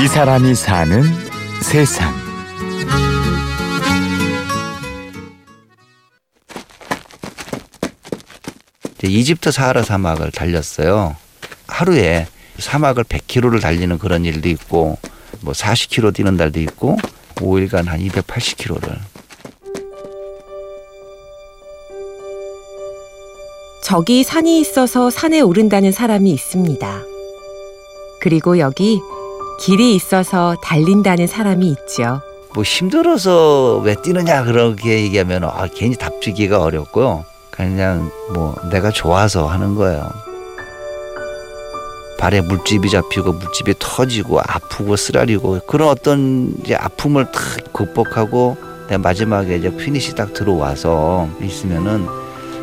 이 사람이 사는 세상. 이집트 사하라 사막을 달렸어요. 하루에 사막을 100km를 달리는 그런 일도 있고 뭐 40km 뛰는 날도 있고 5일간 한 280km를 저기 산이 있어서 산에 오른다는 사람이 있습니다. 그리고 여기 길이 있어서 달린다는 사람이 있죠. 뭐 힘들어서 왜 뛰느냐 그렇게 얘기하면 아 괜히 답주기가 어렵고요. 그냥 뭐 내가 좋아서 하는 거예요. 발에 물집이 잡히고 물집이 터지고 아프고 쓰라리고 그런 어떤 이제 아픔을 탁 극복하고 마지막에 이제 피니시 딱 들어와서 있으면은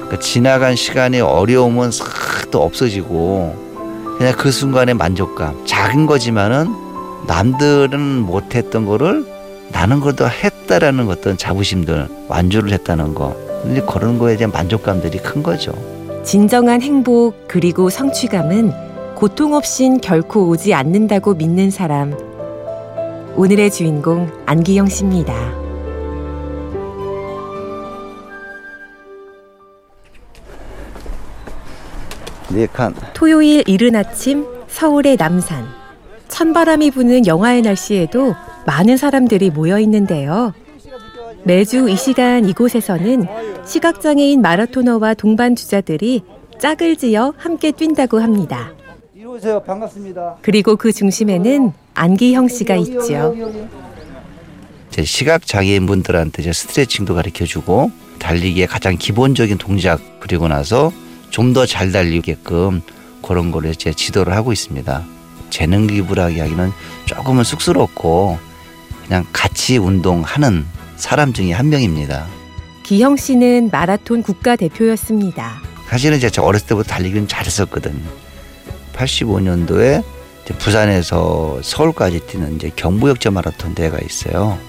그 지나간 시간의 어려움은 싹 또 없어지고 그냥 그 순간의 만족감 작은 거지만은 남들은 못했던 거를 나는 그래도 했다라는 어떤 자부심들 완주를 했다는 거 근데 그런 거에 대한 만족감들이 큰 거죠. 진정한 행복 그리고 성취감은 고통 없인 결코 오지 않는다고 믿는 사람. 오늘의 주인공 안기영 씨입니다. 네 칸. 토요일 이른 아침 서울의 남산. 찬바람이 부는 영하의 날씨에도 많은 사람들이 모여 있는데요. 매주 이 시간 이곳에서는 시각장애인 마라토너와 동반 주자들이 짝을 지어 함께 뛴다고 합니다. 오세요. 반갑습니다. 그리고 그 중심에는 안기형 씨가 있죠. 제 시각 장애인 분들한테 제 스트레칭도 가르쳐 주고 달리기의 가장 기본적인 동작 그리고 나서 좀 더 잘 달리게끔 그런 거를 제 지도를 하고 있습니다. 재능 기부라기 하기는 조금은 쑥스럽고 그냥 같이 운동하는 사람 중에 한 명입니다. 기형 씨는 마라톤 국가대표였습니다. 사실은 제가 어렸을 때부터 달리기는 잘했었거든요. 85년도에 부산에서 서울까지 뛰는 이제 경부역제 마라톤 대회가 있어요.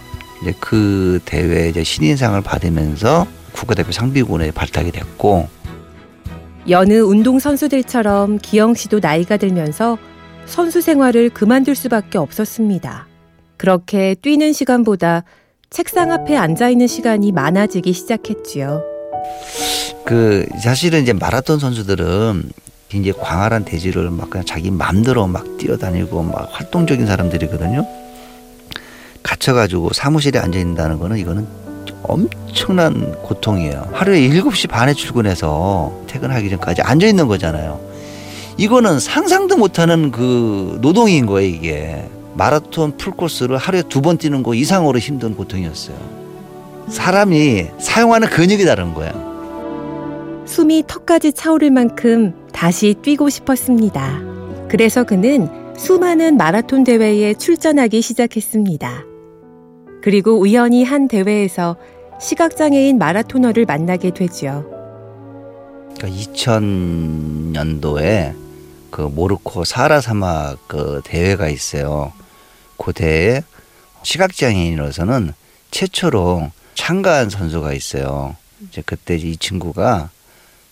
이제 그 대회 이제 신인상을 받으면서 국가대표 상비군에 발탁이 됐고 여느 운동 선수들처럼 기영 씨도 나이가 들면서 선수 생활을 그만둘 수밖에 없었습니다. 그렇게 뛰는 시간보다 책상 앞에 앉아 있는 시간이 많아지기 시작했지요. 그 사실은 이제 마라톤 선수들은 굉장히 광활한 대지를 막 그냥 자기 마음대로 막 뛰어다니고 막 활동적인 사람들이거든요. 갇혀가지고 사무실에 앉아 있는다는 거는 이거는 엄청난 고통이에요. 하루에 7시 반에 출근해서 퇴근하기 전까지 앉아 있는 거잖아요. 이거는 상상도 못하는 그 노동인 거예요, 이게. 마라톤 풀코스를 하루에 두 번 뛰는 거 이상으로 힘든 고통이었어요. 사람이 사용하는 근육이 다른 거야. 숨이 턱까지 차오를 만큼 다시 뛰고 싶었습니다. 그래서 그는 수많은 마라톤 대회에 출전하기 시작했습니다. 그리고 우연히 한 대회에서 시각장애인 마라토너를 만나게 되죠. 그러니까 2000년도에 그 모로코 사하라 사막 그 대회가 있어요. 그 대회에 시각장애인으로서는 최초로 참가한 선수가 있어요. 이제 그때 이 친구가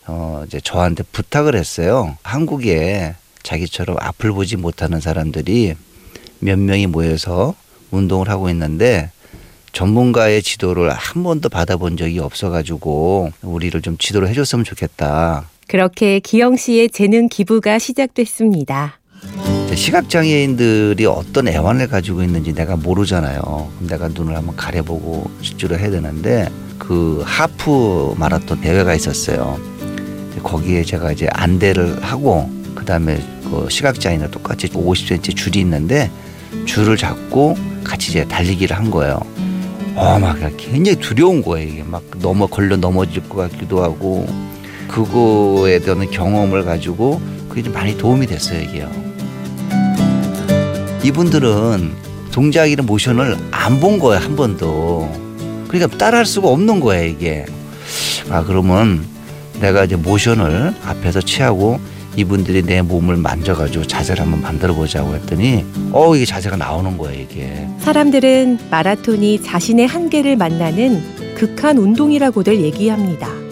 어 이제 저한테 부탁을 했어요. 한국에 자기처럼 앞을 보지 못하는 사람들이 몇 명이 모여서 운동을 하고 있는데 전문가의 지도를 한 번도 받아본 적이 없어가지고 우리를 좀 지도를 해줬으면 좋겠다. 그렇게 기영 씨의 재능 기부가 시작됐습니다. 시각장애인들이 어떤 애환을 가지고 있는지 내가 모르잖아요. 내가 눈을 한번 가려보고 집중을 해야 되는데 그 하프 마라톤 대회가 있었어요. 거기에 제가 이제 안대를 하고 그다음에 그 시각장애인과 똑같이 50cm 줄이 있는데 줄을 잡고 같이 이제 달리기를 한 거예요. 어, 막 굉장히 두려운 거예요. 이게 막 넘어 걸려 넘어질 것 같기도 하고 그거에 대한 경험을 가지고 그게 좀 많이 도움이 됐어요, 이게요. 이분들은 동작이나 모션을 안 본 거예요, 한 번도. 그러니까 따라할 수가 없는 거예요, 이게. 아, 그러면 내가 이제 모션을 앞에서 취하고 이분들이 내 몸을 만져가지고 자세를 한번 만들어 보자고 했더니 어 이게 자세가 나오는 거예요 이게 사람들은 마라톤이 자신의 한계를 만나는 극한 운동이라고들 얘기합니다.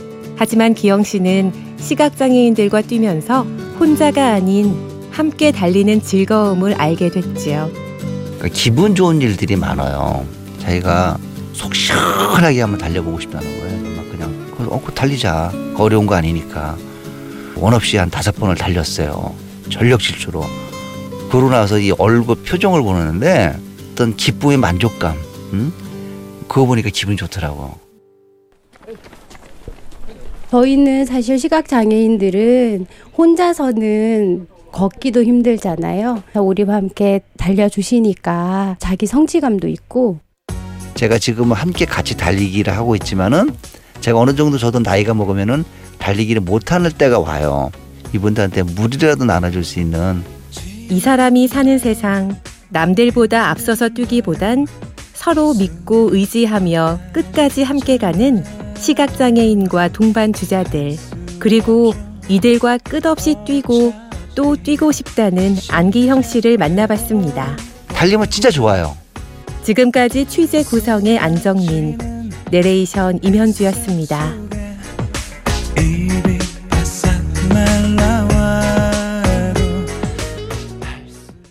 하지만 기영 씨는 시각장애인들과 뛰면서 혼자가 아닌 함께 달리는 즐거움을 알게 됐지요. 그러니까 기분 좋은 일들이 많아요. 자기가 속 시원하게 한번 달려보고 싶다는 거예요. 막 그냥 어, 그 달리자. 어려운 거 아니니까. 원 없이 한 다섯 번을 달렸어요. 전력 질주로. 그러고 나서 이 얼굴 표정을 보는데 어떤 기쁨의 만족감, 응? 그거 보니까 기분 좋더라고. 저희는 사실 시각 장애인들은 혼자서는 걷기도 힘들잖아요. 우리와 함께 달려주시니까 자기 성취감도 있고 제가 지금 함께 같이 달리기를 하고 있지만은 제가 어느 정도 저도 나이가 먹으면은 달리기를 못하는 때가 와요. 이분들한테 물이라도 나눠줄 수 있는 이 사람이 사는 세상 남들보다 앞서서 뛰기보단 서로 믿고 의지하며 끝까지 함께 가는 시각장애인과 동반 주자들 그리고 이들과 끝없이 뛰고 또 뛰고 싶다는 안기형 씨를 만나봤습니다. 달리면 진짜 좋아요. 지금까지 취재 구성의 안정민, 내레이션 임현주였습니다. 이